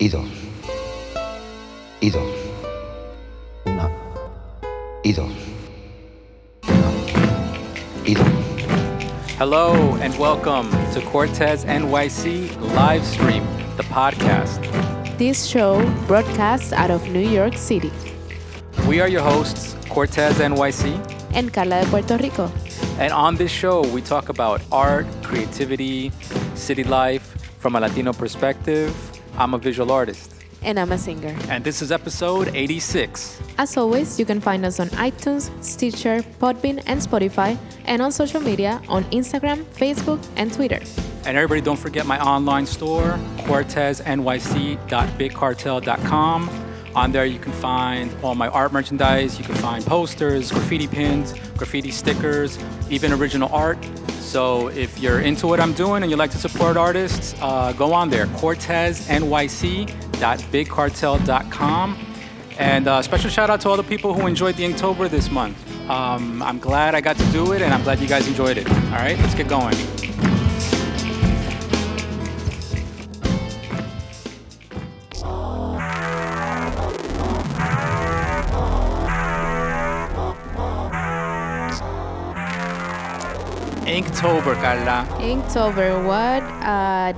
y dos, y dos, una, y dos, una, y dos. Hello and welcome to Cortez NYC live stream, the podcast. This show broadcasts out of New York City We are your hosts, Cortez NYC, and Carla de Puerto Rico. and on this show we talk about art, creativity, city life from a Latino perspective. I'm a visual artist, And I'm a singer. and this is episode 86. As always, you can find us on iTunes, Stitcher, Podbean, and Spotify, and on social media on Instagram, Facebook, and Twitter. And everybody, don't forget my online store, corteznyc.bigcartel.com. On there, you can find all my art merchandise. You can find posters, graffiti pins, graffiti stickers, even original art. So if you're into what I'm doing and you like to support artists, uh, go on there, corteznyc.bigcartel.com. And uh, special shout out to all the people who enjoyed the Inktober this month. Um, I'm glad I got to do it, and I'm glad you guys enjoyed it. All right, let's get going. Inktober, Carla. Inktober, what uh,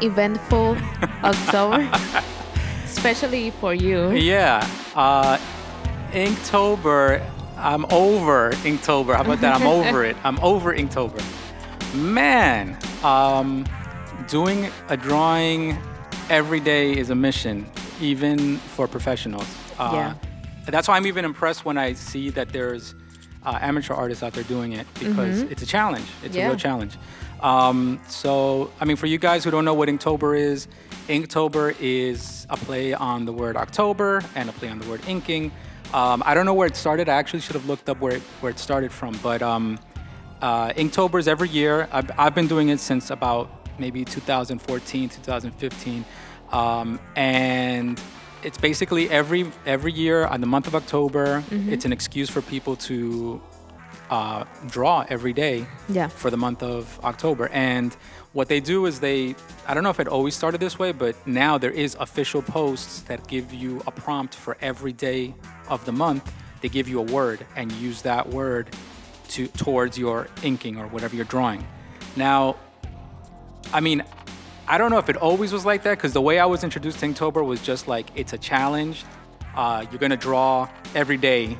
eventful October, especially for you. Yeah, uh, Inktober. I'm over Inktober. How about that? I'm over it. I'm over Inktober. Man, um, doing a drawing every day is a mission, even for professionals. Uh, Yeah. That's why I'm even impressed when I see that there's uh, amateur artists out there doing it because it's a challenge. It's a real challenge. Um, so, I mean, for you guys who don't know what Inktober is, Inktober is a play on the word October and a play on the word inking. Um, I don't know where it started. I actually should have looked up where it, where it started from. But um, uh, Inktober is every year. I've, I've been doing it since about maybe 2014, 2015. Um, and it's basically every every year on the month of October. It's an excuse for people to uh, draw every day Yeah. for the month of October. And what they do is they, I don't know if it always started this way, but now there is official posts that give you a prompt for every day of the month. They give you a word and use that word to towards your inking or whatever you're drawing. Now, I mean, I don't know if it always was like that because the way I was introduced to Inktober was just like it's a challenge. Uh, you're gonna draw every day.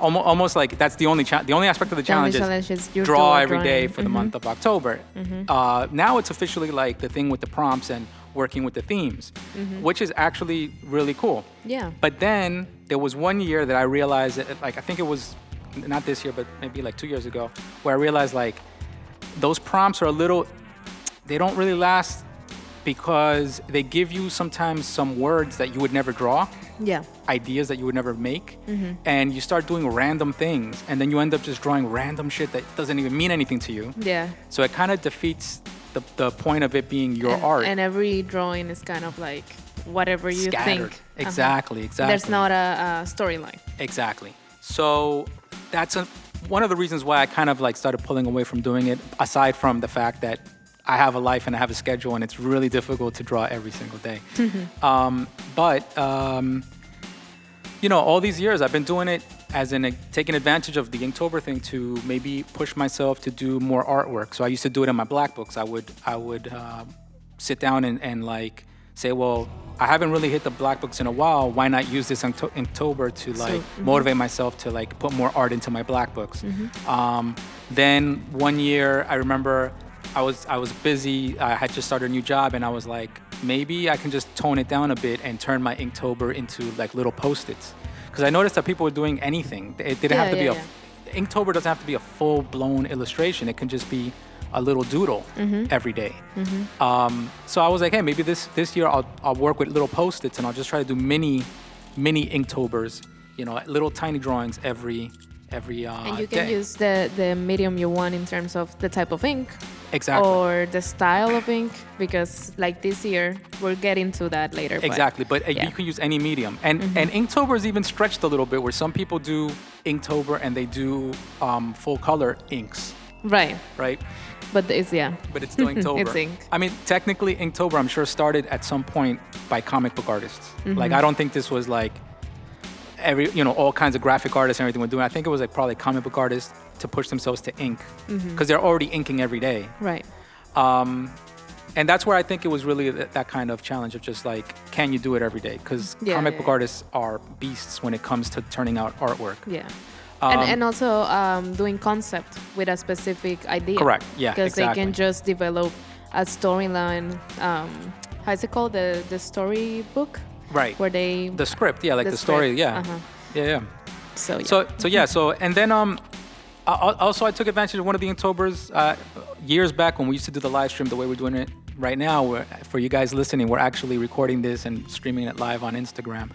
Almost, almost like that's the only cha- the only aspect of the The challenge, challenge is draw draw every day for the month of October. Uh, now it's officially like the thing with the prompts and working with the themes, which is actually really cool. Yeah. But then there was one year that I realized that, like, I think it was not this year, but maybe like two years ago, where I realized like those prompts are a little, they don't really last because they give you sometimes some words that you would never draw, Yeah. ideas that you would never make, and you start doing random things, and then you end up just drawing random shit that doesn't even mean anything to you. Yeah. So it kind of defeats the, the point of it being your and, art. And every drawing is kind of like whatever you Scattered. think. Uh-huh. Exactly, exactly. There's not a, a storyline. Exactly. So that's a, one of the reasons why I kind of like started pulling away from doing it. Aside from the fact that I have a life and I have a schedule, and it's really difficult to draw every single day. um, but um, you know, all these years I've been doing it as in a, taking advantage of the Inktober thing to maybe push myself to do more artwork. So I used to do it in my black books. I would I would uh, sit down and, and like say, well, I haven't really hit the black books in a while. Why not use this Inktober to like motivate myself to like put more art into my black books? Um, then one year I remember I was I was busy. I had just started a new job, and I was like, maybe I can just tone it down a bit and turn my Inktober into like little post-its. Because I noticed that people were doing anything. It didn't Yeah, have to yeah, be a Inktober doesn't have to be a full-blown illustration. It can just be a little doodle every day. Um, so I was like, hey, maybe this this year I'll I'll work with little post-its and I'll just try to do mini mini Inktobers. You know, little tiny drawings every every uh, and you can day. use the, the medium you want in terms of the type of ink exactly. or the style of ink because like this year we'll get into that later Exactly, but uh, yeah. Mm-hmm. you can use any medium, and and Inktober is even stretched a little bit, where some people do Inktober and they do um, full color inks, right right? But it's yeah. but it's still Inktober. It's ink. I mean, technically, Inktober, I'm sure, started at some point by comic book artists. Mm-hmm. Like, I don't think this was like every, you know, all kinds of graphic artists and everything were doing. I think it was like probably comic book artists to push themselves to ink because Mm-hmm. they're already inking every day. Right. Um, and that's where I think it was really that, that kind of challenge of just like, can you do it every day? Because Yeah, comic yeah, book yeah. artists are beasts when it comes to turning out artwork. Yeah. Um, and, and also um, doing concept with a specific idea. Correct. Yeah, Because they can just develop a storyline. Um, how is it called? The the story book. Right. where they. The script, yeah, like The the, story, yeah. uh-huh. Yeah, yeah. so yeah. So, so yeah, so and then um, also I took advantage of one of the Inktober's uh, years back when we used to do the live stream the way we're doing it right now. Where for you guys listening, we're actually recording this and streaming it live on Instagram.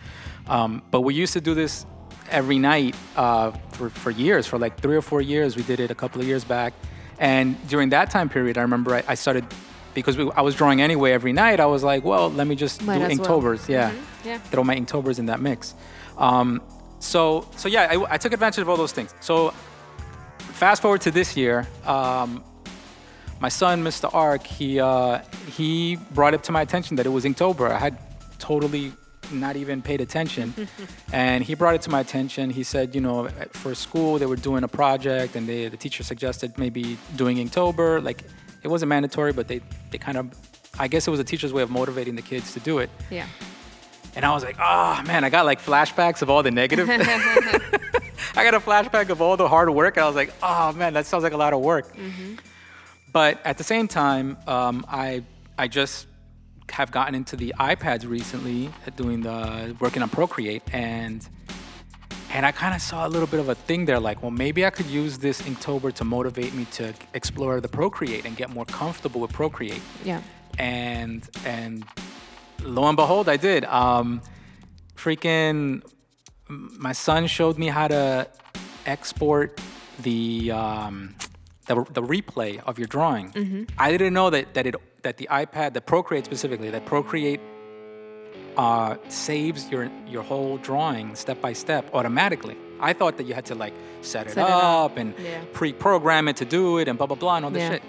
Um, but we used to do this every night uh, for for years, for like three or four years. We did it a couple of years back, and during that time period, I remember I, I started. Because we, I was drawing anyway every night, I was like, well, let me just Might do as well. Inktober's, yeah, Yeah. throw my Inktober's in that mix. Um, so, so yeah, I, I took advantage of all those things. So, fast forward to this year, um, my son, Mr. Ark, he uh, he brought it to my attention that it was Inktober. I had totally not even paid attention, and he brought it to my attention. He said, you know, for school they were doing a project, and they, the teacher suggested maybe doing Inktober. Like, it wasn't mandatory, but they they kind of, I guess it was a teacher's way of motivating the kids to do it. yeah. And I was like, oh man, I got like flashbacks of all the negative. I got a flashback of all the hard work. And I was like, oh man, that sounds like a lot of work. But at the same time, um, I I just have gotten into the iPads recently, uh, doing the working on Procreate, and and I kind of saw a little bit of a thing there, like, well, maybe I could use this Inktober to motivate me to explore the Procreate and get more comfortable with Procreate Yeah. and and lo and behold, I did. Um, freaking, my son showed me how to export the um, the, the replay of your drawing. I didn't know that that it that the iPad, the Procreate specifically, that Procreate uh, saves your your whole drawing step by step automatically. I thought that you had to like set it, Set it up, up, and yeah. pre-program it to do it and blah blah blah and all this Yeah. shit.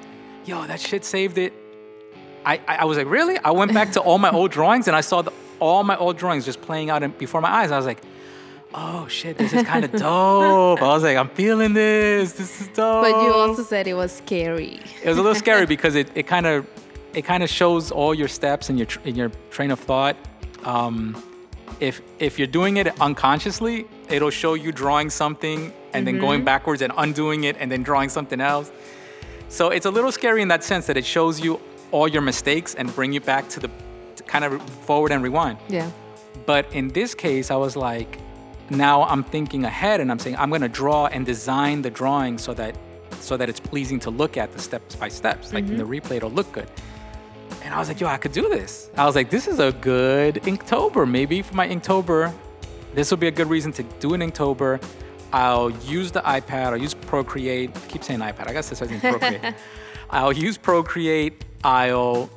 Yo, that shit saved it. I, I I was like, really? I went back to all my old drawings and I saw the, all my old drawings just playing out in, before my eyes. I was like, oh shit, this is kind of dope. I was like, I'm feeling this. This is dope. But you also said it was scary. It was a little scary because it, it kind of it kind of shows all your steps and your in your train of thought. Um, if if you're doing it unconsciously, it'll show you drawing something and then going backwards and undoing it and then drawing something else. So it's a little scary in that sense that it shows you all your mistakes and bring you back to the to kind of forward and rewind. Yeah. But in this case, I was like, now I'm thinking ahead and I'm saying I'm gonna draw and design the drawing so that so that it's pleasing to look at the steps by steps. Like in the mm-hmm. replay, it'll look good. And I was like, yo, I could do this. I was like, this is a good Inktober. Maybe for my Inktober, this will be a good reason to do an Inktober. I'll use the iPad. I'll use Procreate. I keep saying iPad. I guess this says Procreate. I'll use Procreate. I'll,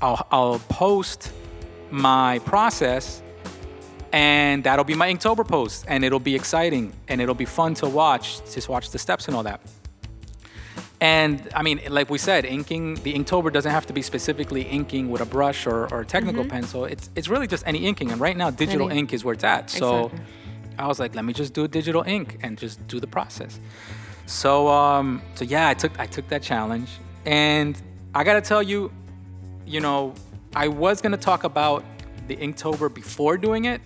I'll I'll post my process, and that'll be my Inktober post, and it'll be exciting, and it'll be fun to watch, just watch the steps and all that. And I mean, like we said, inking the Inktober doesn't have to be specifically inking with a brush or, or a technical pencil. It's it's really just any inking. And right now, digital Any- ink is where it's at. So Exactly. I was like, let me just do digital ink and just do the process. So um, so yeah, I took I took that challenge, and I gotta tell you, you know, I was gonna talk about the Inktober before doing it,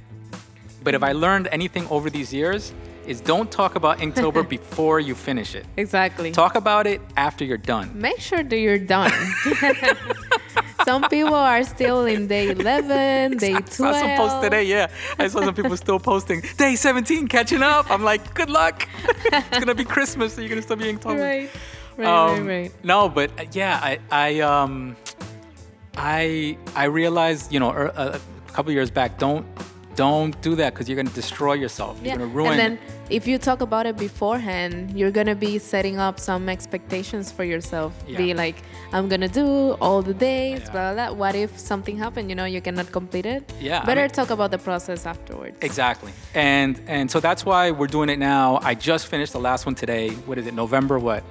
but if I learned anything over these years, is don't talk about Inktober before you finish it. Exactly. Talk about it after you're done. Make sure that you're done. some people are still in day 11, day 12. I saw some posts today, yeah. I saw some people still posting, day 17, catching up. I'm like, good luck. it's gonna be Christmas, so you're gonna still be Inktober. Right. Right, Um, right, right. No, but uh, yeah, I, I, um, I, I realized, you know, er, a, a couple years back, don't, don't do that because you're gonna destroy yourself. You're Yeah. gonna ruin. And then if you talk about it beforehand, you're gonna be setting up some expectations for yourself. Yeah. Be like, I'm gonna do all the days, Yeah. blah, blah, blah. What if something happened? You know, you cannot complete it. Yeah, I Better mean- talk about the process afterwards. Exactly. And and so that's why we're doing it now. I just finished the last one today. What is it? November what?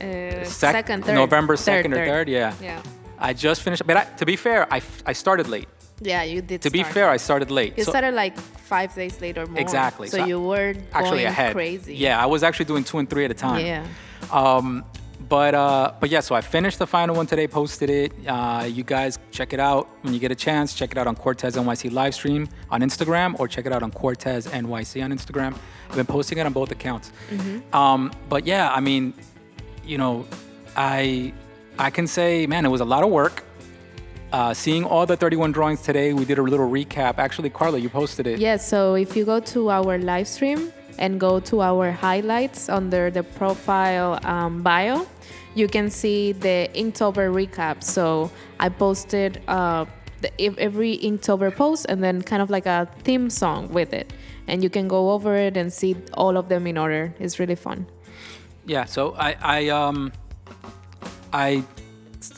Uh, Sec- second, third. November third, 2nd or 3rd, yeah. Yeah. I just finished, but I, to be fair, I, I started late. Yeah, you did. To be fair, I started late. you So- started like five days later more. Exactly. So, So you were actually ahead. crazy. Yeah, I was actually doing two and three at a time. Yeah. Um, but uh, but yeah, so I finished the final one today, posted it. Uh, you guys check it out when you get a chance. Check it out on Cortez NYC live stream on Instagram, or check it out on Cortez NYC on Instagram. I've been posting it on both accounts. Um, but yeah, I mean, you know, I I can say, man, it was a lot of work. Uh, seeing all the 31 drawings today, we did a little recap. Actually, Carla, you posted it. Yeah, so if you go to our live stream and go to our highlights under the profile um, bio, you can see the Inktober recap. So I posted uh, the, every Inktober post and then kind of like a theme song with it. And you can go over it and see all of them in order. It's really fun. Yeah, so I, I, um, I,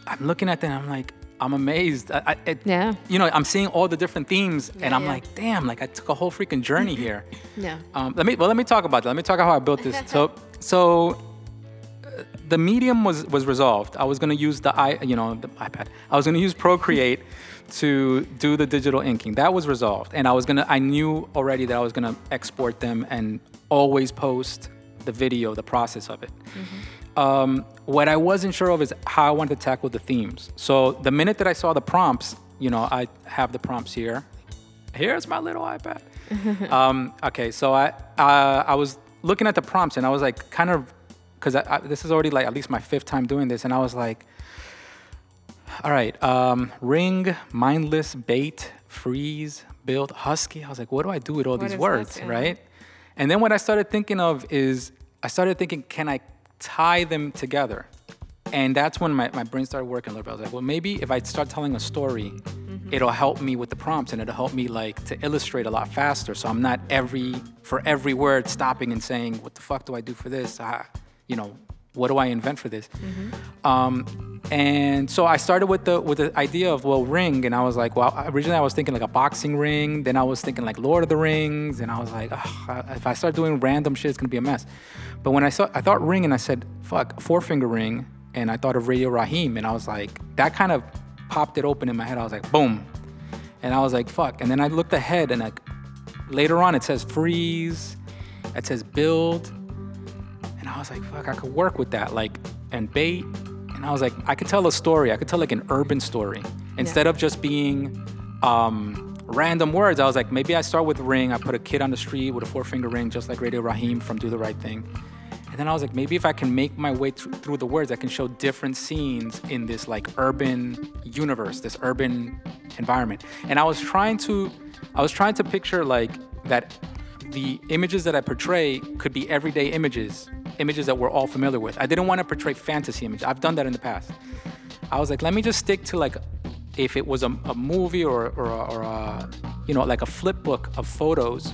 I'm looking at and I'm like, I'm amazed. I, I, it, Yeah. You know, I'm seeing all the different themes and I'm yeah. like, damn, like I took a whole freaking journey here. Yeah. Um, let me, well, let me talk about that. Let me talk about how I built this. So, so uh, the medium was was resolved. I was gonna use the i, you know, the iPad. I was gonna use Procreate to do the digital inking. That was resolved, and I was gonna. I knew already that I was gonna export them and always post the video, the process of it. Um, what I wasn't sure of is how I wanted to tackle the themes. So the minute that I saw the prompts, you know, I have the prompts here. Here's my little iPad. um, okay, so I uh, I was looking at the prompts and I was like, kind of, because this is already like at least my fifth time doing this, and I was like, all right, um, ring, mindless, bait, freeze, build, husky. I was like, what do I do with all What these words, husky? right? And then what I started thinking of is I started thinking, can I tie them together? And that's when my, my brain started working a little bit. I was like, well, maybe if I start telling a story, it'll help me with the prompts and it'll help me like to illustrate a lot faster. So I'm not every for every word stopping and saying, what the fuck do I do for this? Ah, you know, what do I invent for this? Um, and so I started with the with the idea of well, ring, and I was like, well, originally I was thinking like a boxing ring. Then I was thinking like Lord of the Rings, and I was like, if I start doing random shit, it's gonna be a mess. But when I saw, I thought ring, and I said, fuck, four finger ring, and I thought of Radio Raheem, and I was like, that kind of popped it open in my head. I was like, boom, and I was like, fuck. And then I looked ahead, and like later on, it says freeze, it says build. And I was like, fuck, I could work with that. Like, and bait. And I was like, I could tell a story. I could tell like an urban story. Instead of just being um, random words, I was like, maybe I start with ring. I put a kid on the street with a four finger ring, just like Radio Raheem from Do the Right Thing. And then I was like, maybe if I can make my way thr- through the words, I can show different scenes in this like urban universe, this urban environment. And I was trying to, I was trying to picture like that the images that I portray could be everyday images, images that we're all familiar with. I didn't want to portray fantasy images. I've done that in the past. I was like, let me just stick to like, if it was a, a movie or, or, a, or a, you know, like a flip book of photos,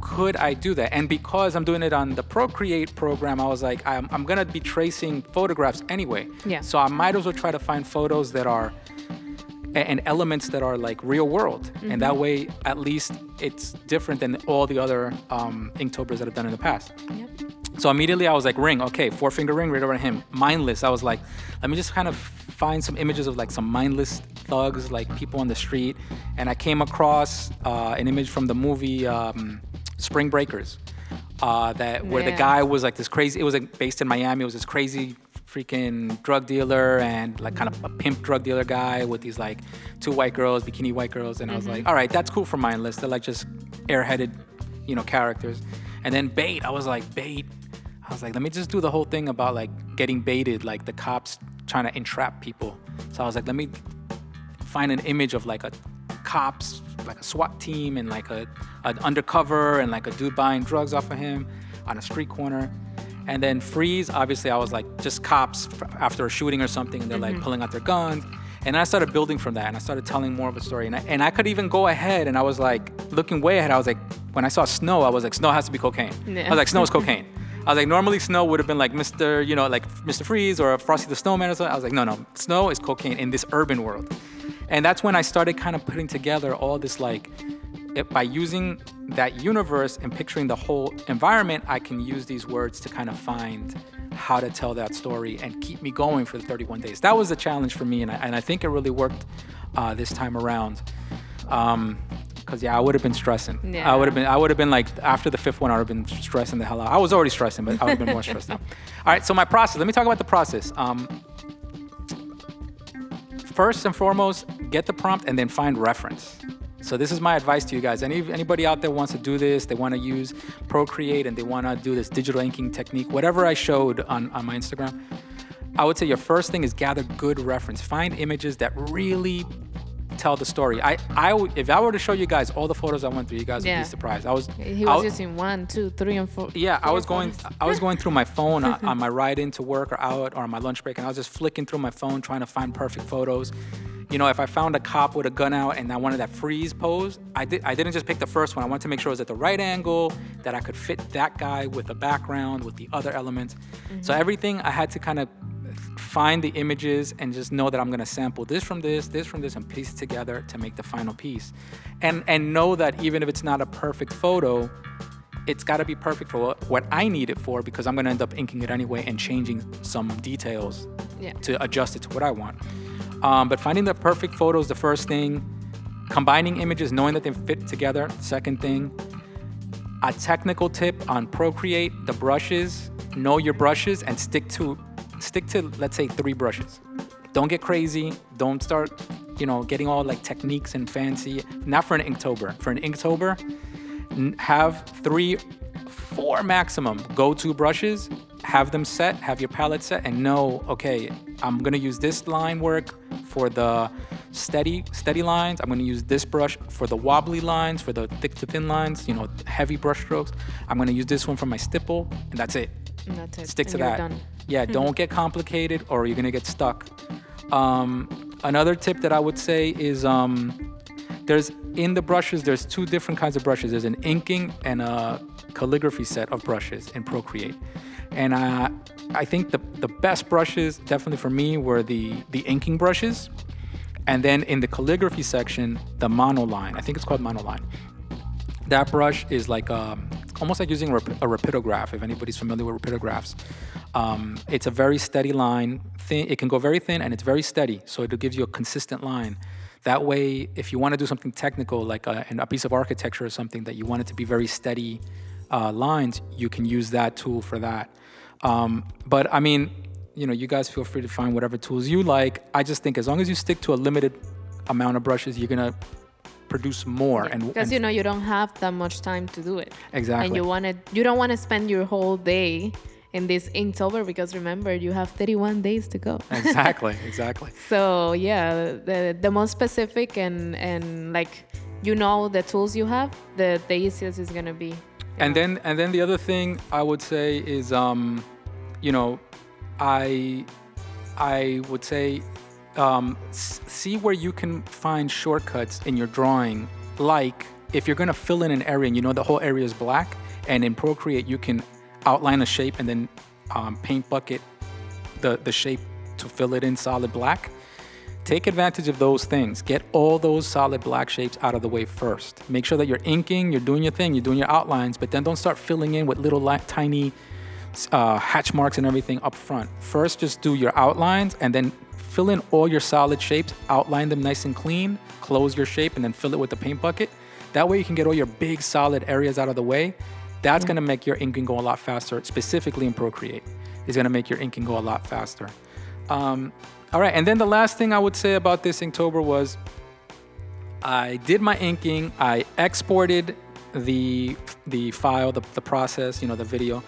could I do that? And because I'm doing it on the Procreate program, I was like, I'm, I'm gonna be tracing photographs anyway. Yeah. So I might as well try to find photos that are and elements that are like real world, and that way at least it's different than all the other um, Inktober's that I've done in the past. Yep. So immediately I was like, ring, okay, four finger ring, Radio Raheem. Mindless. I was like, let me just kind of find some images of like some mindless thugs, like people on the street. And I came across uh, an image from the movie um, Spring Breakers. Uh, that where the guy was like this crazy. It was like based in Miami. It was this crazy freaking drug dealer and like kind of a pimp drug dealer guy with these like two white girls, bikini white girls. And I was mm-hmm. like, all right, that's cool for mindless. They're like just airheaded, you know, characters. And then bait. I was like bait. I was like, let me just do the whole thing about like getting baited, like the cops trying to entrap people. So I was like, let me find an image of like a cops, like a SWAT team, and like a an undercover, and like a dude buying drugs off of him on a street corner. And then freeze. Obviously, I was like just cops after a shooting or something, and they're like mm-hmm. pulling out their guns. And I started building from that, and I started telling more of a story. And I, and I could even go ahead, and I was like looking way ahead. I was like, when I saw snow, I was like, snow has to be cocaine. I was like, snow is cocaine. I was like, normally snow would have been like Mr. You know, like Mr. Freeze or Frosty the Snowman or something. I was like, no, no, snow is cocaine in this urban world. And that's when I started kind of putting together all this like it, by using that universe and picturing the whole environment, I can use these words to kind of find how to tell that story and keep me going for the 31 days. That was a challenge for me, and I, and I think it really worked uh, this time around. Um, Cause yeah, I would have been stressing. I would have been. I would have been like after the fifth one, I would have been stressing the hell out. I was already stressing, but I would have been more stressed out. All right, so my process. Let me talk about the process. Um, first and foremost, get the prompt and then find reference. So this is my advice to you guys. Any anybody out there wants to do this, they want to use Procreate and they want to do this digital inking technique, whatever I showed on, on my Instagram, I would say your first thing is gather good reference. Find images that really tell the story. I, I, w- if I were to show you guys all the photos I went through, you guys would be surprised. I was, He I was w- using one, two, three, and four. yeah, I was going. photos. I was going through my phone uh, on, on my ride into work or out or on my lunch break, and I was just flicking through my phone trying to find perfect photos. You know, if I found a cop with a gun out and I wanted that freeze pose, I did. I didn't just pick the first one. I wanted to make sure it was at the right angle, that I could fit that guy with the background, with the other elements. So mm-hmm. everything I had to kind of find the images and just know that I'm gonna sample this from this, this from this, and piece it together to make the final piece. And and know that even if it's not a perfect photo, it's got to be perfect for what, I need it for because I'm going to end up inking it anyway and changing some details Yeah. to adjust it to what I want. Um, but finding the perfect photo is the first thing, combining images, knowing that they fit together, second thing. A technical tip on Procreate, the brushes, know your brushes and stick to stick to let's say three brushes. Don't get crazy. Don't start, you know, getting all like techniques and fancy. Not for an Inktober. For an Inktober, have three, four maximum go-to brushes. Have them set. Have your palette set, and know, okay, I'm gonna use this line work for the steady steady lines. I'm gonna use this brush for the wobbly lines, for the thick to thin lines. You know, heavy brush strokes. I'm gonna use this one for my stipple, and that's it And that's it. stick to that. done. Yeah, don't get complicated or you're gonna get stuck. Um, another tip that I would say is um, there's in the brushes there's two different kinds of brushes. There's an inking and a calligraphy set of brushes in Procreate, and uh, I think the the best brushes definitely for me were the the inking brushes, and then in the calligraphy section the monoline. I think it's called monoline that brush is like um, almost like using a, rapidograph. If anybody's familiar with rapidographs, um, it's a very steady line. Thin, it can go very thin and it's very steady, so it gives you a consistent line. That way, if you want to do something technical, like a, a piece of architecture or something that you want it to be very steady uh, lines, you can use that tool for that. Um, but I mean, you know, you guys feel free to find whatever tools you like. I just think as long as you stick to a limited amount of brushes, you're gonna produce more. and Because you know you don't have that much time to do it. Exactly. And you want to you don't want to spend your whole day in this Inktober because remember you have 31 days to go. exactly, exactly. So yeah, the the most specific and and like you know the tools you have, the the easiest is gonna be. And then and then the other thing I would say is um, you know, I I would say um, see where you can find shortcuts in your drawing. Like if you're gonna fill in an area and you know the whole area is black, and in Procreate you can outline a shape and then um, paint bucket the the shape to fill it in solid black. Take advantage of those things. Get all those solid black shapes out of the way first. Make sure that you're inking, you're doing your thing, you're doing your outlines, but then don't start filling in with little li- tiny uh, hatch marks and everything up front. First, just do your outlines and then fill in all your solid shapes, outline them nice and clean, close your shape, and then fill it with the paint bucket. That way, you can get all your big solid areas out of the way. That's gonna make your inking go a lot faster, specifically in Procreate. It's gonna make your inking go a lot faster. Um, all right, and then the last thing I would say about this Inktober was I did my inking. I exported the the file, the, the process, you know, the video,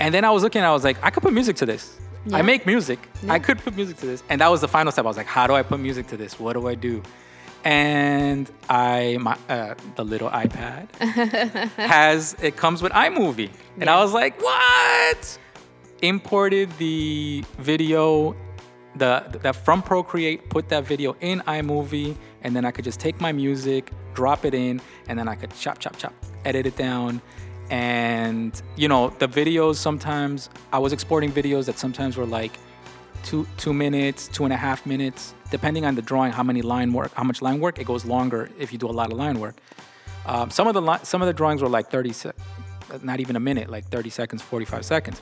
and then I was looking. I was like, I could put music to this. I make music. I could put music to this, and that was the final step. I was like, how do I put music to this? What do I do? And I, my uh, the little iPad has it comes with iMovie, and I was like, what? Imported the video the that from Procreate, put that video in iMovie, and then I could just take my music, drop it in, and then I could chop, chop, chop, edit it down. And you know, the videos sometimes I was exporting videos that sometimes were like two two minutes, two and a half minutes, depending on the drawing, how many line work, how much line work. It goes longer if you do a lot of line work. Um, some of the li- some of the drawings were like 30 sec- not even a minute, like 30 seconds, 45 seconds.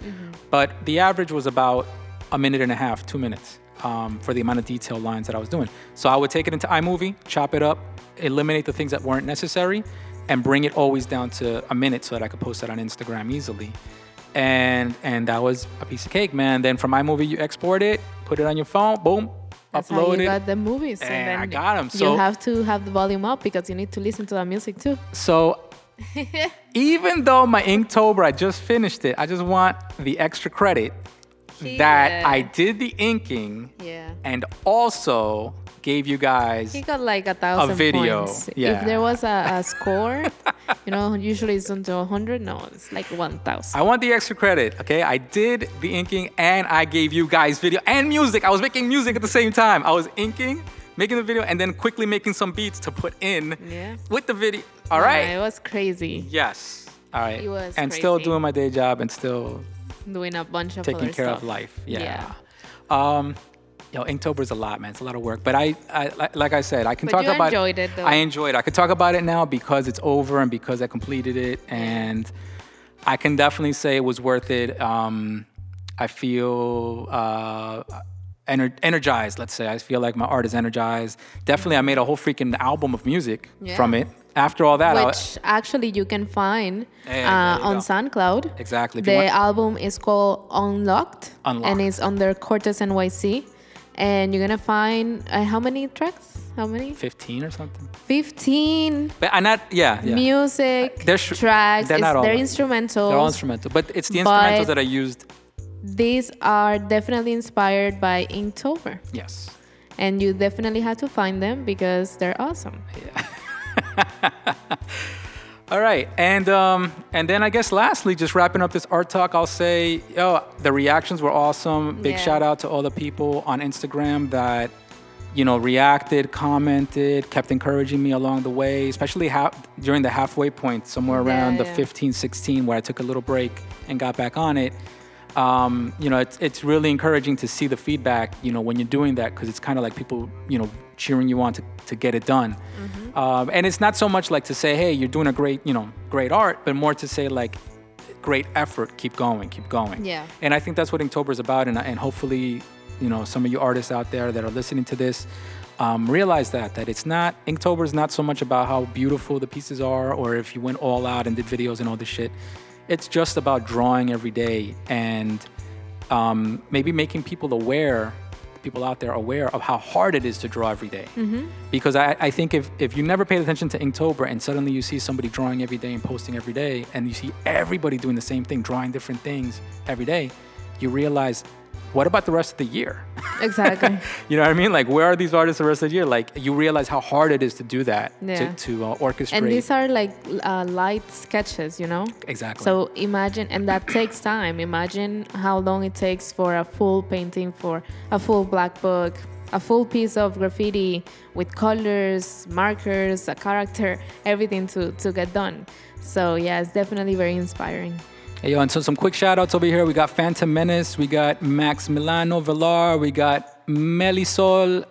But the average was about a minute and a half, two minutes um, for the amount of detail lines that I was doing. So I would take it into iMovie, chop it up, eliminate the things that weren't necessary, and bring it always down to a minute so that I could post it on Instagram easily. And and that was a piece of cake, man. Then from iMovie, you export it, put it on your phone, boom, That's how upload you it. got the movies. And then I got them. so- you have to have the volume up because you need to listen to the music too. So even though my Inktober, I just finished it, I just want the extra credit that I did the inking Yeah. and also gave you guys. He got like a thousand video, points. yeah. If there was a, a score, you know, usually it's until 100. No, it's like 1,000. I want the extra credit, okay? I did the inking and I gave you guys video and music. I was making music at the same time. I was inking, making the video, and then quickly making some beats to put in Yeah. with the video. All Yeah, right? it was crazy Yes. All right. It was and still doing my day job and still doing a bunch of taking care stuff. of life. Yeah. Yeah. Um, yo, Inktober is a lot, man. It's a lot of work. But I, I like I said, I can But talk you about. enjoyed it, though. I enjoyed it. I could talk about it now because it's over and because I completed it, and I can definitely say it was worth it. Um, I feel. Uh, ener- energized let's say i feel like my art is energized definitely i made a whole freaking album of music Yeah. from it after all that Which actually you can find Hey, uh, you on go. SoundCloud. Exactly. If The want- album is called Unlocked, and it's under Cortez NYC. And you're gonna find uh, how many tracks? How many? 15 or something 15 but i not yeah, yeah. music They're sh- tracks. they're not all- they're instrumentals. they're all instrumental but it's the instrumentals that i used These are definitely inspired by Inktober, yes and you definitely have to find them because they're awesome. All right, and um, and then I guess lastly, just wrapping up this art talk, I'll say, yo, the reactions were awesome. Big Yeah. shout out to all the people on Instagram that, you know, reacted, commented, kept encouraging me along the way, especially half, during the halfway point, somewhere around Yeah, the yeah. 15, 16, where I took a little break and got back on it. Um, you know, it's it's really encouraging to see the feedback. You know, when you're doing that, because it's kind of like people, you know, cheering you on to, to get it done. Mm-hmm. Um, and it's not so much like to say, hey, you're doing a great, you know, great art, but more to say like, great effort, keep going, keep going. Yeah. And I think that's what Inktober is about. And, and hopefully, you know, some of you artists out there that are listening to this um, realize that, that it's not, Inktober is not so much about how beautiful the pieces are or if you went all out and did videos and all this shit. It's just about drawing every day and um, maybe making people aware, people out there aware of how hard it is to draw every day. Mm-hmm. Because I, I think if, if you never paid attention to Inktober and suddenly you see somebody drawing every day and posting every day, and you see everybody doing the same thing, drawing different things every day, you realize, what about the rest of the year? Exactly. you know what I mean? Like, where are these artists the rest of the year? Like, you realize how hard it is to do that, Yeah. to, to uh, orchestrate. and these are like uh, light sketches, you know? exactly. So imagine, and that takes time. Imagine how long it takes for a full painting, for a full black book, a full piece of graffiti with colors, markers, a character, everything to, to get done. So yeah, it's definitely very inspiring. Hey, yo, and so some quick shout outs over here. We got Phantom Menace, we got Max Milano Villar, we got Melisol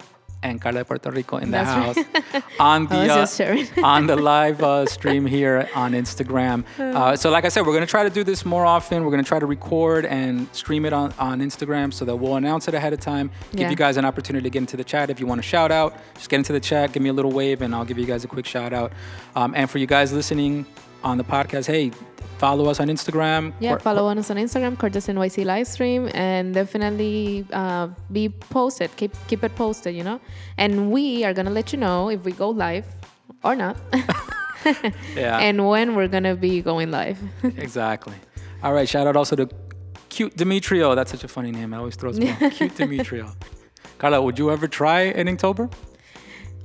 and Carla de Puerto Rico in the That's house on the uh, on the live uh, stream here on Instagram. Uh, so, like I said, we're gonna try to do this more often. We're gonna try to record and stream it on, on Instagram so that we'll announce it ahead of time. Give Yeah. you guys an opportunity to get into the chat. If you want to shout out, just get into the chat, give me a little wave, and I'll give you guys a quick shout out. Um, and for you guys listening on the podcast, hey, follow us on Instagram. Yeah, Cor- follow us on Instagram, Cortez NYC live stream, and definitely uh, be posted. Keep keep it posted, you know. And we are gonna let you know if we go live or not, Yeah. and when we're gonna be going live. Exactly. All right. Shout out also to Cute Demetrio. That's such a funny name. It always throws me off. Cute Demetrio. Carla, would you ever try an Inktober?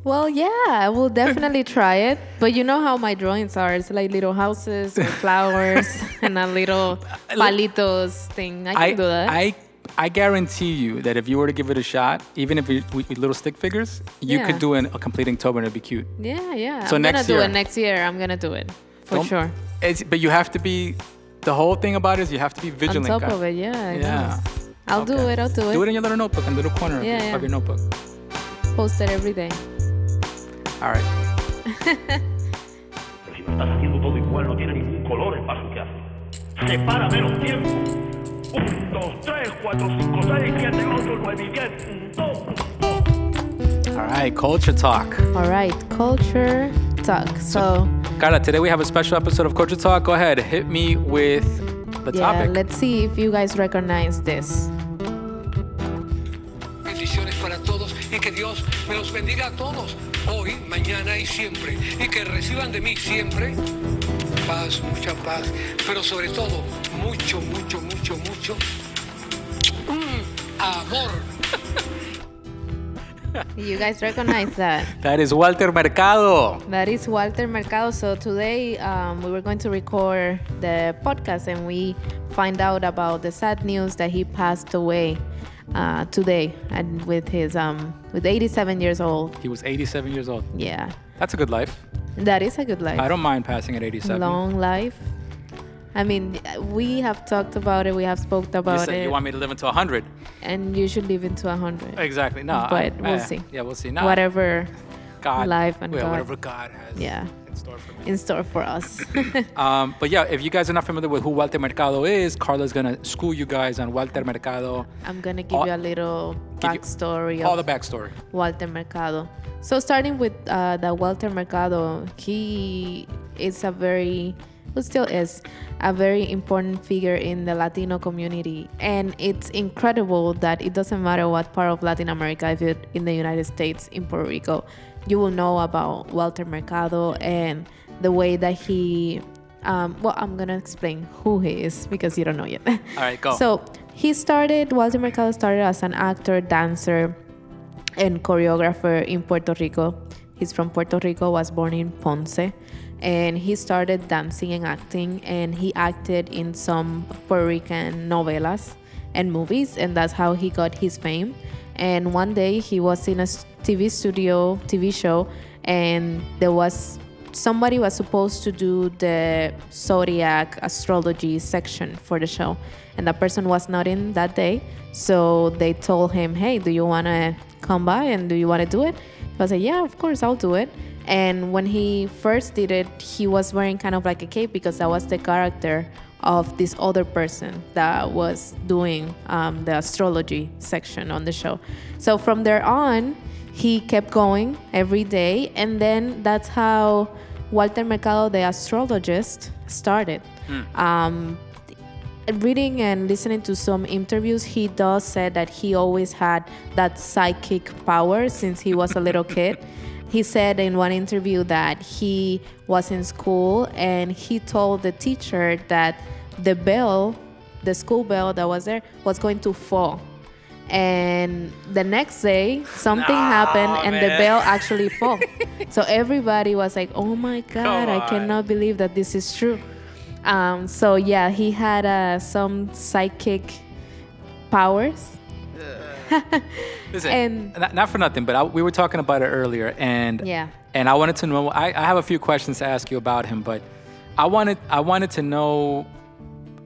Well, yeah, I will definitely try it. But you know how my drawings are. It's like little houses with flowers and a little palitos thing. I can I, do that. I, I guarantee you that if you were to give it a shot, even if you with, with little stick figures, you Yeah. could do an, a complete Inktober and it'd be cute. yeah, yeah. So I'm next gonna do it next year. I'm gonna do it for Don't- sure. It's, but you have to be. The whole thing about it is you have to be vigilant. On top guys. of it, yeah. Yeah. I'll do it. I'll do it. Do it in your little notebook, in the little corner of, your, yeah. of your notebook. Post it every day. All right. estás haciendo todo igual, no tiene ningún color el paso que hace. Separa menos tiempo. Un, dos, tres, cuatro, cinco, seis, siete, ocho, nueve y diez. Un, dos, dos. All right, culture talk. All right, culture talk. So, Carla, today we have a special episode of Culture Talk. Go ahead, hit me with the yeah, topic. let's see if you guys recognize this. Bendiciones para todos y que Dios me los bendiga a todos, hoy, mañana y siempre. Y que reciban de mí siempre paz, mucha paz, pero sobre todo mucho, mucho, mucho, mucho mm, amor. You guys recognize that? That is Walter Mercado. That is Walter Mercado. So today um, we were going to record the podcast and we find out about the sad news that he passed away uh, today and with his um, with 87 years old. He was 87 years old. Yeah, That's a good life. that is a good life. I don't mind passing at 87. Long life. I mean, we have talked about it. We have spoke you about said it, you said you want me to live into 100. and you should live into 100. Exactly. No, But I- we'll eh, see. Yeah, we'll see. No, Whatever God, life and well, God. whatever God has Yeah. In store for me. in store for us. Um, but yeah, if you guys are not familiar with who Walter Mercado is, Carla's gonna school you guys on Walter Mercado, I'm gonna give All- you a little give you backstory all of the backstory. Walter Mercado. So starting with uh, the Walter Mercado, he is a very, who still is, a very important figure in the Latino community, and it's incredible that it doesn't matter what part of Latin America, if you're in the United States, in Puerto Rico, you will know about Walter Mercado and the way that he. Um, well, I'm gonna explain who he is because you don't know yet. All right, go. So he started. Walter Mercado started as an actor, dancer, and choreographer in Puerto Rico. He's from Puerto Rico, was born in Ponce, and he started dancing and acting, and he acted in some Puerto Rican novelas and movies, and that's how he got his fame. And one day he was in a TV studio, TV show, and there was somebody was supposed to do the zodiac astrology section for the show. And that person was not in that day. So they told him hey do you want to come by and do you want to do it? He was like yeah of course i'll do it. And when he first did it he was wearing kind of like a cape because that was the character of this other person that was doing um, the astrology section on the show. So from there on he kept going every day and then that's how walter mercado the astrologist started. Um, reading and listening to some interviews he does say that he always had that psychic power since he was a little kid he said in one interview that he was in school and he told the teacher that the bell the school bell that was there was going to fall. And the next day something happened and the bell actually fell so everybody was like oh my god i cannot believe that this is true. Um, so yeah he had uh, some psychic powers Listen, And- not, not for nothing, but I, we were talking about it earlier, and Yeah. and I wanted to know. I, I have a few questions to ask you about him, but I wanted I wanted to know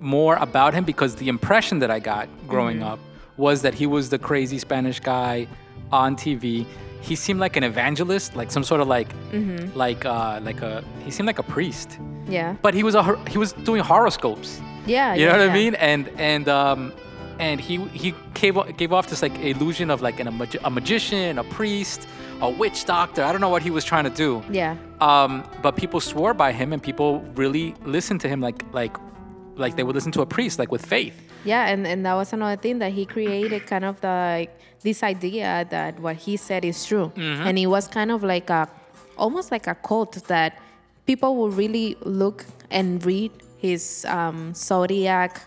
more about him because the impression that I got growing Mm-hmm. up was that he was the crazy Spanish guy on TV. He seemed like an evangelist, like some sort of like Mm-hmm. like uh, like a he seemed like a priest, yeah but he was a he was doing horoscopes. yeah You yeah, know what yeah. I mean? And and um, and he he gave gave off this like illusion of like an, a, a magician, a priest, a witch doctor. I don't know what he was trying to do. yeah Um, but people swore by him, and people really listened to him like like like they would listen to a priest, like with faith. Yeah, and, and that was another thing that he created kind of the, like this idea that what he said is true. Mm-hmm. And it was kind of like a almost like a cult that people would really look and read his um, zodiac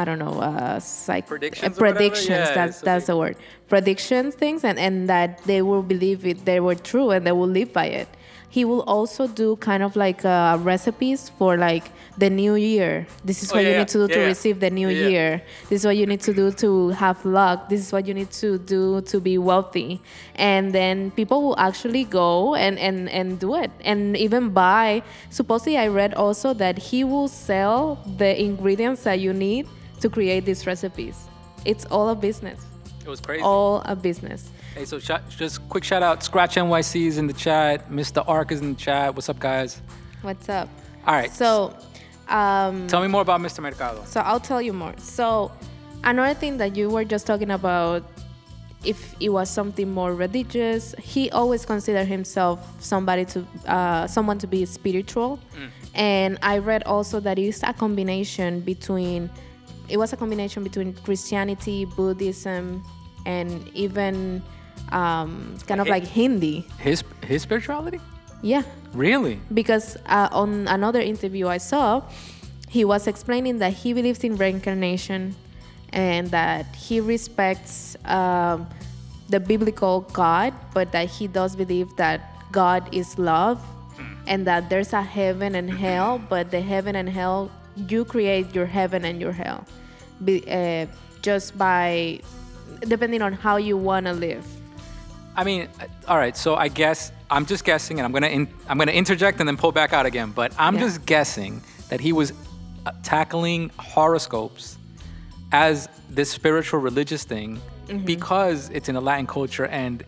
I don't know, uh, psych Predictions uh, predictions. Yeah, that's that's the word. Predictions things, and and that they will believe it. They were true, and they will live by it. He will also do kind of like uh, recipes for like the new year. This is Oh, what yeah, you need to do to Yeah, yeah. receive the new year. This is what you need to do to have luck. This is what you need to do to be wealthy. And then people will actually go and, and, and do it and even buy. Supposedly, I read also that he will sell the ingredients that you need to create these recipes. It's all a business. It was crazy. All a business. Hey, so just quick shout out. Scratch NYC is in the chat. Mr. Ark is in the chat. What's up, guys? What's up? All right. So, um, Tell me more about Mr. Mercado. so I'll tell you more. So, another thing that you were just talking about, if it was something more religious, he always considered himself somebody to, uh, someone to be spiritual. And I read also that it's a combination between, it was a combination between Christianity, Buddhism, and even um, kind of It- like Hindi. His his spirituality? Yeah Really? because uh, on another interview I saw, he was explaining that he believes in reincarnation and that he respects um, the biblical God, but that he does believe that God is love and that there's a heaven and hell, but the heaven and hell, you create your heaven and your hell Be, uh, just by depending on how you want to live. I mean, uh, all right. So I guess I'm just guessing, and I'm gonna in, I'm gonna interject and then pull back out again. But I'm Yeah. just guessing that he was uh, tackling horoscopes as this spiritual religious thing Mm-hmm. because it's in a Latin culture, and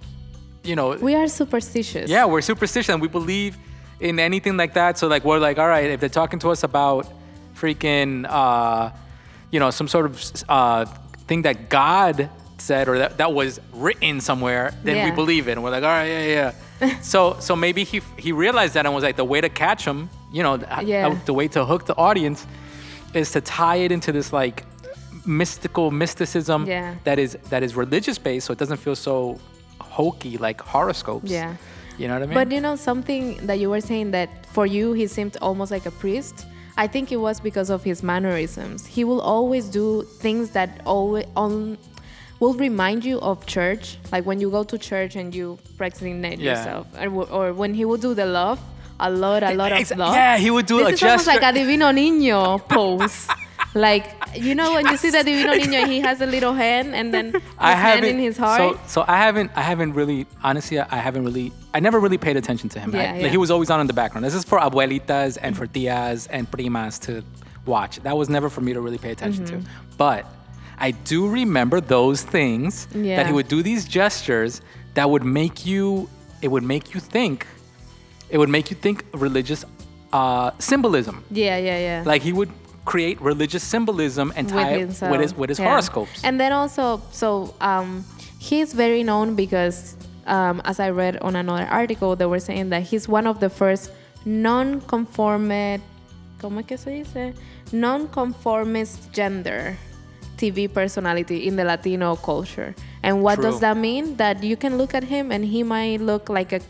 you know, We are superstitious. yeah, we're superstitious and we believe in anything like that. So like we're like, all right, if they're talking to us about freaking, uh, you know, some sort of uh, thing that God said or that, that was written somewhere, then we believe it. And we're like, all right, yeah, yeah. so so maybe he he realized that and was like, the way to catch him, you know, Yeah. the way to hook the audience is to tie it into this like mystical mysticism Yeah. that is that is religious based, so it doesn't feel so hokey like horoscopes. Yeah. You know what I mean? But you know something that you were saying that for you he seemed almost like a priest. I think it was because of his mannerisms. He will always do things that always on will remind you of church, like when you go to church and you practicing Yeah. yourself, or, or when he will do the love, a lot, a lot of love. yeah, he would do this a is almost like a divino niño pose. Like you know when you see the divino niño, he has a little hand and then his I hand in his heart. So so I haven't I haven't really honestly I haven't really I never really paid attention to him. I- Yeah, like, yeah. he was always on in the background. This is for abuelitas and for tias and primas to watch. That was never for me to really pay attention to. But I do remember those things that he would do these gestures that would make you it would make you think it would make you think religious uh, symbolism. yeah, yeah, yeah. Like he would create religious symbolism and tie it himself. with his with his Yeah. horoscopes. And then also, so um, he's very known because, um, as I read on another article, they were saying that he's one of the first non-conformist, ¿cómo es que se dice? Non-conformist gender TV personality in the Latino culture. And what True. does that mean? That you can look at him and he might look like a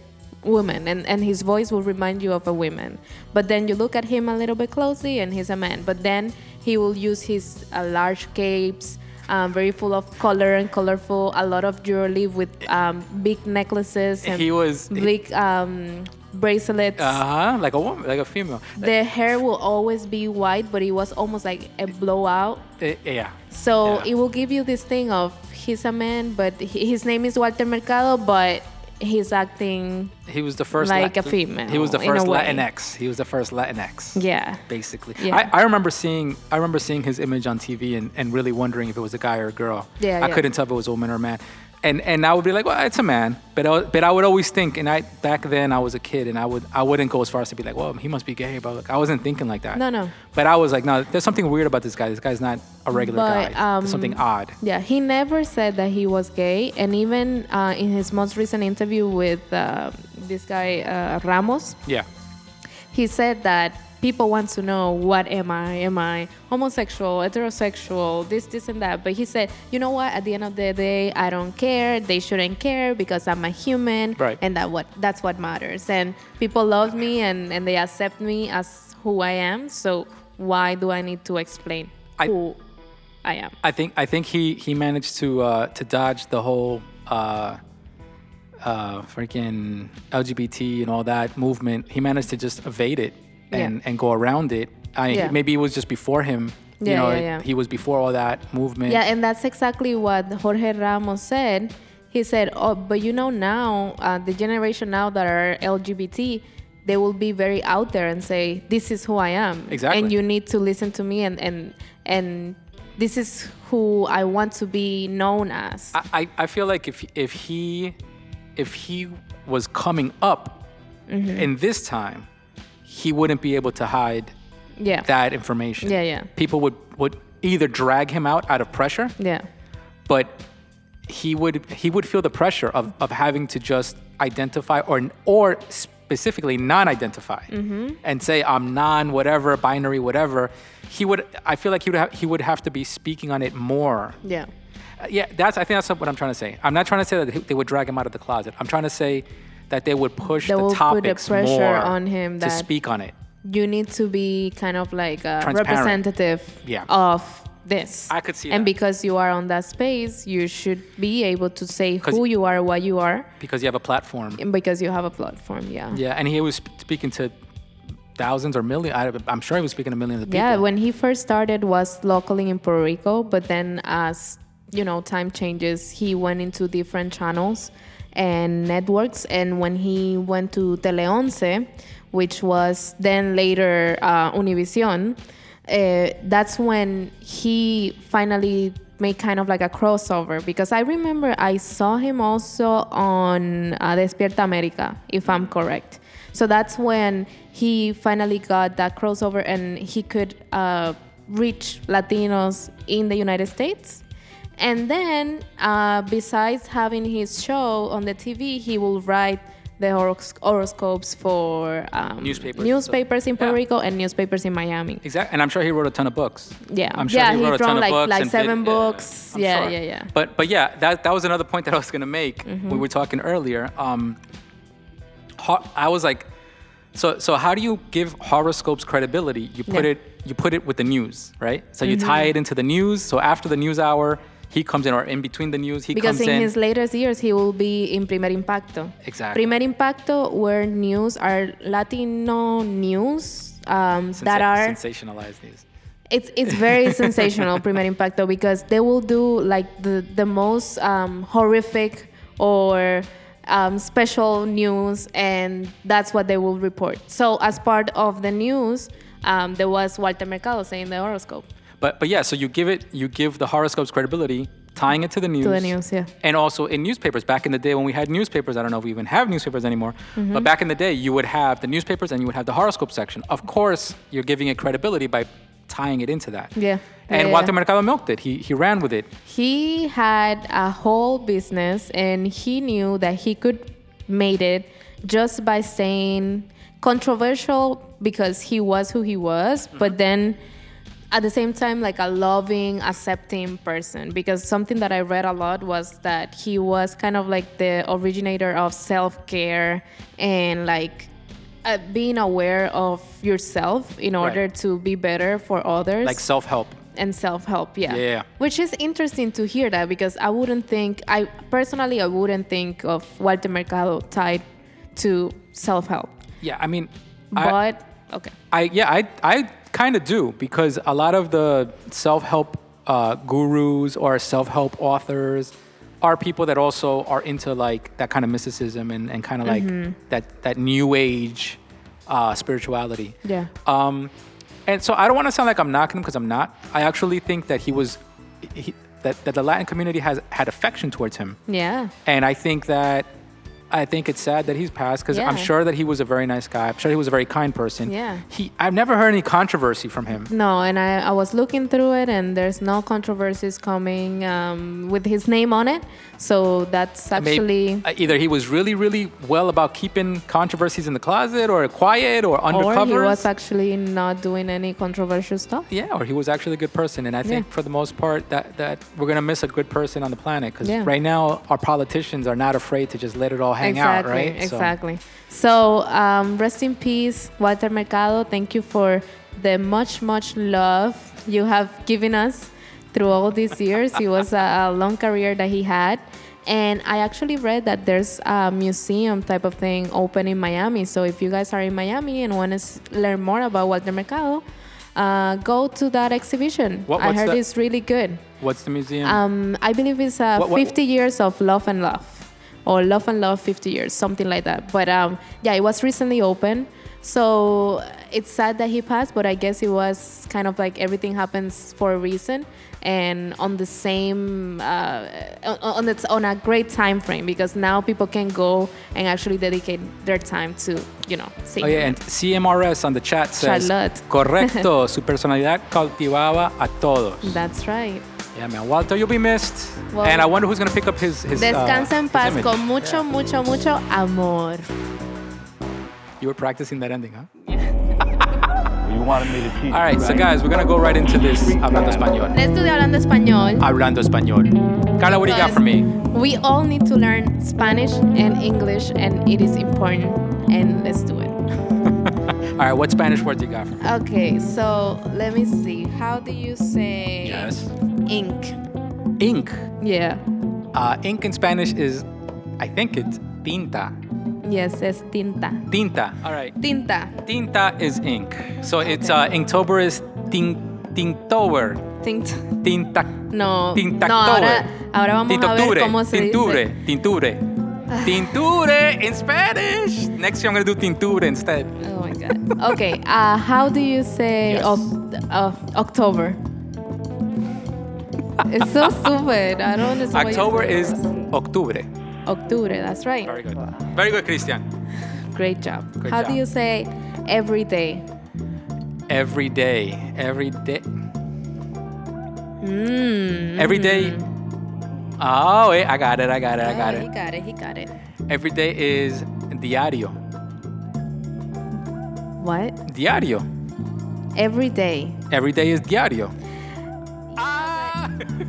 woman and, and his voice will remind you of a woman but then you look at him a little bit closely and he's a man but then he will use his uh, large capes um, very full of color and colorful a lot of jewelry with um, big necklaces and He was- big um, bracelets Uh huh. Like a woman, like a female. the hair will always be white but it was almost like a blowout Eh, yeah. so Yeah. it will give you this thing of he's a man but he, his name is walter mercado but he's acting He was the first Like a female, He was the first. Latinx. He was the first Latinx. yeah Basically, Yeah. I, I remember seeing I remember seeing his image on TV and, and really wondering if it was a guy or a girl. Yeah, I yeah. couldn't tell if it was a woman or a man. And and I would be like, well, it's a man. But I, but I would always think, and I back then I was a kid, and I would I wouldn't go as far as to be like, well, he must be gay. But like, I wasn't thinking like that. No, no. But I was like, no, there's something weird about this guy. This guy's not a regular But, guy. um, there's something odd. Yeah, he never said that he was gay, and even uh, in his most recent interview with uh, this guy uh, Ramos, Yeah. he said that people want to know what am I? Am I homosexual, heterosexual, this, this, and that? But he said, you know what? At the end of the day, I don't care. They shouldn't care because I'm a human, Right. and that what that's what matters. And people love me and and they accept me as who I am. So why do I need to explain I- who I am? I think I think he he managed to uh, to dodge the whole uh, uh, freaking LGBT and all that movement. He managed to just evade it and, Yeah. and go around it. I Yeah. maybe it was just before him. You Yeah, know, yeah, it- he was before all that movement. Yeah, and that's exactly what Jorge Ramos said. He said, "Oh, but you know now, uh, the generation now that are LGBT, they will be very out there and say, "This is who I am," Exactly. and you need to listen to me, and and and this is who I want to be known as." I, I I feel like if if he if he was coming up Mm-hmm. in this time, he wouldn't be able to hide Yeah. that information. Yeah, yeah. People would would either drag him out out of pressure, yeah. but he would he would feel the pressure of, of having to just identify or or specifically non-identify Mm-hmm. and say I'm non whatever binary whatever. He would I feel like he would have, he would have to be speaking on it more. Yeah. Uh, Yeah, that's I think that's what I'm trying to say. I'm not trying to say that they would drag him out of the closet. I'm trying to say that they would push the will put the topics pressure more on him to that- speak on it. You need to be kind of like uh, a representative Yeah. of this. I could see And that. because you are on that space, you should be able to say who you are, what you are, because you have a platform. and because you have a platform. Yeah. Yeah, and he was speaking to thousands or millions. I'm sure he was speaking to millions of people. Yeah, when he first started was locally in Puerto Rico, but then as you know, time changes, he went into different channels and networks. And when he went to Tele Once, which was then later uh, Univision, uh, that's when he finally made kind of like a crossover because I remember I saw him also on uh, Despierta America, if I'm correct. So that's when he finally got that crossover and he could uh, reach Latinos in the United States. And then, uh, besides having his show on the TV, he will write the horos- horoscopes for um, Newspapers. newspapers in Puerto Yeah. Rico and newspapers in Miami. Exactly, and I'm sure he wrote a ton of books. Yeah, I'm sure yeah, he he wrote a ton like- of books like seven vid- books. I'm Yeah, sure. yeah, yeah. But but yeah, that that was another point that I was gonna make. Mm-hmm. We were talking earlier. Um, ho- I was like, so so how do you give horoscopes credibility? You put Yeah. it you put it with the news, right? So you Mm-hmm. tie it into the news. So after the news hour, he comes in, or in between the news, he Because comes in Because in. his latest years, he will be in Primer Impacto. Exactly. Primer Impacto, where news are Latino news um, sensa- that are sensationalized news. it's it's very sensational primer impacto because they will do like the the most um, horrific or um, special news and that's what they will report so as part of the news um, there was walter mercado saying the horoscope But but yeah, so you give it you give the horoscopes credibility, tying it to the news. to the news yeah And also in newspapers. Back in the day when we had newspapers, I don't know if we even have newspapers anymore, Mm-hmm. but back in the day, you would have the newspapers and you would have the horoscope section. Of course, you're giving it credibility by tying it into that. Yeah. And Yeah, Walter. Mercado milked it. He he ran with it. he had a whole business and he knew that he could made it just by saying controversial because he was who he was but then at the same time like a loving accepting person because something that i read a lot was that he was kind of like the originator of self-care and like uh, being aware of yourself in order Right. to be better for others Like self-help. and self-help yeah. Yeah. which is interesting to hear that because i wouldn't think i personally i wouldn't think of walter mercado tied to self-help Yeah, I mean I, but okay I yeah, I I kind of do because a lot of the self-help uh, gurus or self-help authors are people that also are into like that kind of mysticism and, and kind of like that that new age uh, spirituality. yeah Um, and so I don't want to sound like I'm knocking him because I'm not. I actually think that he was he, that that the Latin community has had affection towards him, yeah and I think that. I think it's sad that he's passed because I'm sure that he was a very nice guy. I'm sure he was a very kind person. Yeah. He, I've never heard any controversy from him. no and I, I was looking through it and there's no controversies coming um, with his name on it so that's Maybe- actually uh, either he was really, really well about keeping controversies in the closet, or quiet, or undercover. or he was actually not doing any controversial stuff yeah, or he was actually a good person. And I think Yeah. for the most part that that we're gonna miss a good person on the planet because Yeah. right now our politicians are not afraid to just let it all hang exactly, out, right? Exactly. So, um, rest in peace, Walter Mercado. Thank you for the much, much love you have given us through all these years. it was a, a long career that he had. And I actually read that there's a museum type of thing open in Miami. So if you guys are in Miami and want to s- learn more about Walter Mercado, uh, go to that exhibition. What- I heard that? it's really good. What's the museum? Um, I believe it's uh, What- what- 50 years of love and love, or Love and Love 50 years, something like that. But um, yeah, it was recently open. So it's sad that he passed, but I guess it was kind of like everything happens for a reason, and on the same uh, on it's on a great time frame because now people can go and actually dedicate their time to you know sing. Oh yeah, and CMRS on the chat says, Charlotte. correcto, su personalidad cautivaba a todos. That's right. Yeah, man. Walter, you'll be missed. Well- and I wonder who's gonna pick up his his. uh, en paz image. con mucho, mucho, mucho amor. You were practicing that ending, huh? You wanted me to teach All right, so guys, we're gonna go right into this hablando español. Let's do the hablando español. Hablando español. Carla, what do you got for me? We all need to learn Spanish and English, and it is important. And let's do it. All right, what Spanish word do you got for me? Okay, so let me see. How do you say Yes. Ink? Ink. Yeah. Uh, ink in Spanish is, I think it's tinta. Yes, es tinta. Tinta. All right. Tinta. Tinta is ink. So it's uh, Inktober is tin, Tinktober. Tint. Tinta. No. Tintactober. No, ahora, ahora vamos a ver cómo se Tinture. dice. Tinture. Tinture in Spanish. Next year I'm gonna do tinture instead. Oh my god. Okay. Uh, how do you say Yes. of, uh, October? It's so stupid. I don't understand. October is. Octubre. Octubre. That's right. Very good. Very good, Christian. Great job. Good how job. do you say every day? Every day. Every day. Mm. Every day. Oh, wait, I got it. I got it. I got it! He got it. He got it. Every day is diario. What? Diario. Every day. Every day is diario.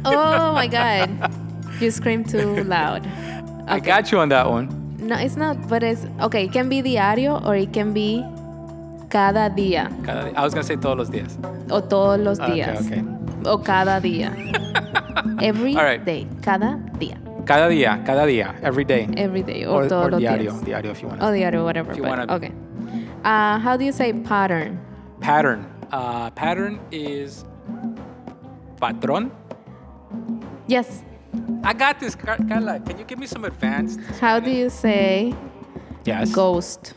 Oh my god. You scream too loud. I got you on that one. No, it's not, but it's okay. It can be diario or it can be cada día Cada- I was gonna say todos los días. o todos los días okay. okay. o cada día. Every right. day. Cada día. Cada día, cada día, every day. Every day or, or, todos or los diario, días. diario if you want. Oh, diario, whatever. If you but, wanna- okay. Uh, how do you say pattern? Pattern. Uh, pattern is patron. Yes. I got this, Car- Carla. Can you give me some advanced? How do you say Yes. ghost?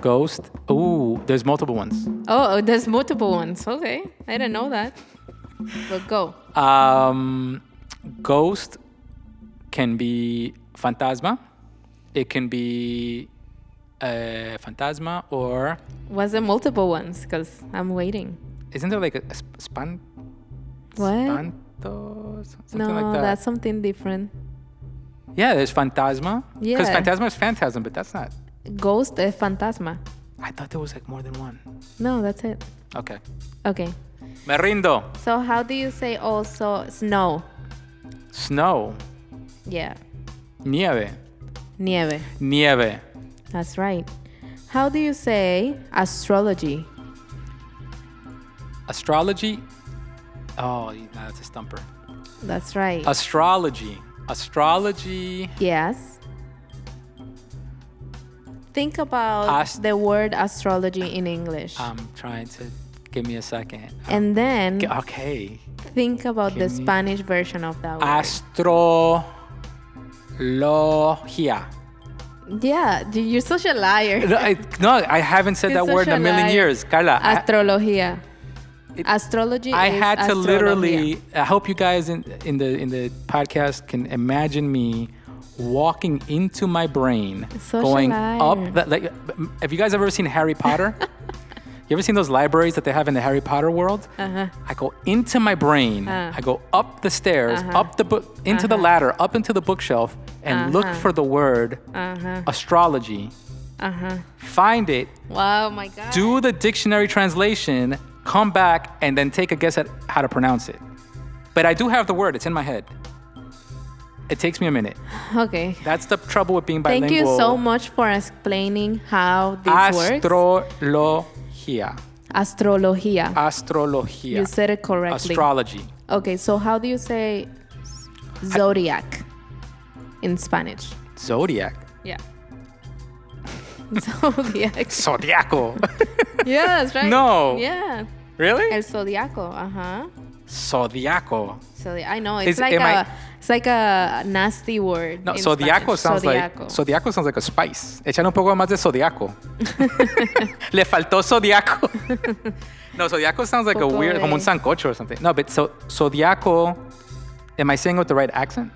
Ghost. Ooh, there's multiple ones. Oh, there's multiple ones. Okay. I didn't know that. But go. Um, ghost can be fantasma. It can be uh, fantasma or Was there multiple ones? Because I'm waiting. isn't there like a, a sp- span? What? Spanto, something no, like that. that's something different. Yeah, there's Phantasma. Because Yeah. Phantasma is Phantasm, but that's not. Ghost es fantasma. I thought there was like more than one. No, that's it. Okay. Okay. Me rindo. So how do you say also snow? Snow. Yeah. Nieve. Nieve. Nieve. That's right. How do you say astrology? Astrology. Oh, that's a stumper. That's right. Astrology. Astrology. yes. Think about Ast- the word astrology in English. I'm trying to give me a second. and then Okay. think about the give me- Spanish version of that word. Astrologia. yeah, you're such a liar. No, I, no, I haven't said You're that word in a million liar. years. Carla, I- Astrología. It- Astrology I had to literally. I hope you guys in in the in the podcast can imagine me walking into my brain, Such a going liar. up. That, like, have you guys ever seen Harry Potter? you ever seen those libraries that they have in the Harry Potter world? Uh-huh. I go into my brain. Uh. I go up the stairs, Uh-huh. up the book, into the ladder, up into the bookshelf, and look Uh-huh. for the word Uh-huh. astrology. Uh-huh. Find it, Wow, my God. do the dictionary translation, come back, and then take a guess at how to pronounce it. But I do have the word, it's in my head. It takes me a minute. Okay. That's the trouble with being bilingual. Thank you so much for explaining how this works. Astrologia. Astrología. Astrologia. You said it correctly. Astrology. Okay, so how do you say zodiac in Spanish? Zodiac. Yeah. Zodiac. Zodiaco. yeah, that's right. No. Yeah. really? El zodiaco. Uh huh. Zodiaco. So I know it's Is- like a I- It's like a nasty word. No, zodiaco Spanish. sounds Zodiaco. like zodiaco sounds like a spice. Echan un poco más de zodiaco. Le faltó zodiaco. no, zodiaco sounds like a Poco weird, como un sancocho or something. No, but so zodiaco. Am I saying it with the right accent?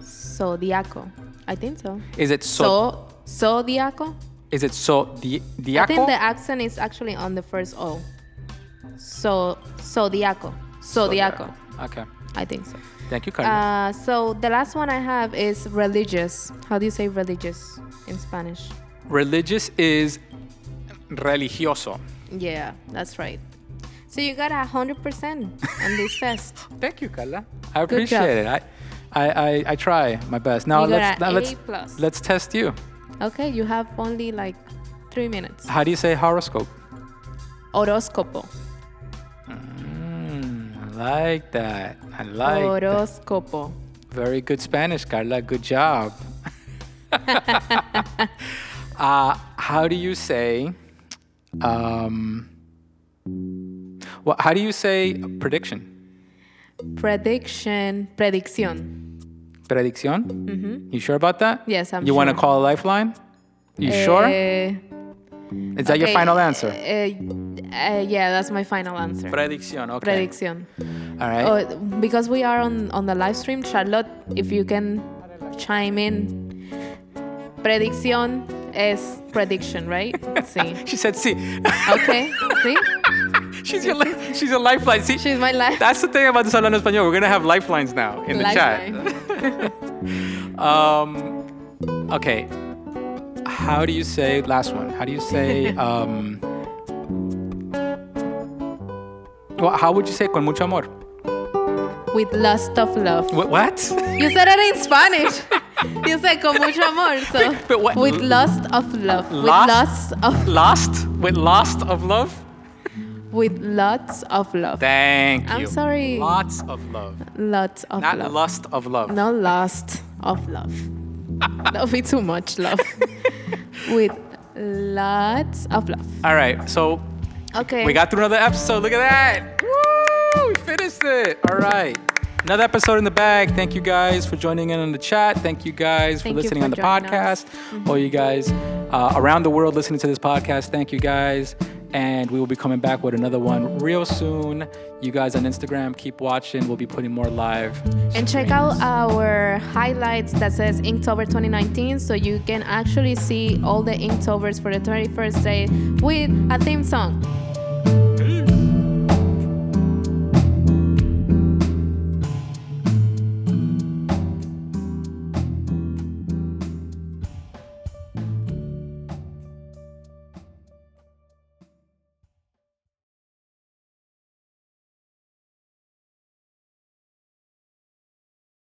Zodiaco. I think so. Is it so? So, zodiaco. Is it so di, I think the accent is actually on the first O. So, zodiaco. Zodiaco. Okay. I think so. Thank you, Carla. Uh, so the last one I have is religious. How do you say religious in Spanish? Religious is religioso. Yeah, that's right. So you got a hundred percent on this test. Thank you, Carla. I appreciate it. I, I, I, I try my best. Now You let's now let's plus. let's test you. Okay, you have only like three minutes. How do you say horoscope? Horóscopo. Mm, I like that. I like that. Horóscopo. Very good Spanish, Carla. Good job. uh, how do you say? Um, well, how do you say prediction? Prediction. Predicción. Predicción? You sure about that? Yes, I'm You want to call a lifeline? You sure? Eh, Is that your final answer? uh, uh, yeah, that's my final answer. Predicción. Okay. Predicción. All right. Oh, because we are on, on the live stream, Charlotte, if you can chime in. Predicción es prediction, right? Sí. She said, "See, Okay. See? She's your li- she's a lifeline." See, She's my life. that's the thing about this Hablando Español. We're gonna have lifelines now in the chat. Um, okay. How do you say last one? How do you say um? Well, how would you say con mucho amor? With lust of love. Wh- What? You said it in Spanish. You said con mucho amor. So But what- with lust of love. With Lust? lust of Lost with lust of love. With lots of love. Thank you. I'm sorry. Lots of love, Lots of not love. Not lust of love. No lust of love. that would be too much love. with lots of love. All right, so Okay. We got through another episode. Look at that. Woo! We finished it. All right. Another episode in the bag. Thank you guys for joining in on the chat. Thank you guys Thank for listening for on the podcast. us. Mm-hmm. All you guys uh, around the world listening to this podcast, thank you guys. And we will be coming back with another one real soon. You guys on Instagram, keep watching. We'll be putting more live. And check out our highlights that says Inktober 2019 so you can actually see all the Inktobers for the 21st day with a theme song.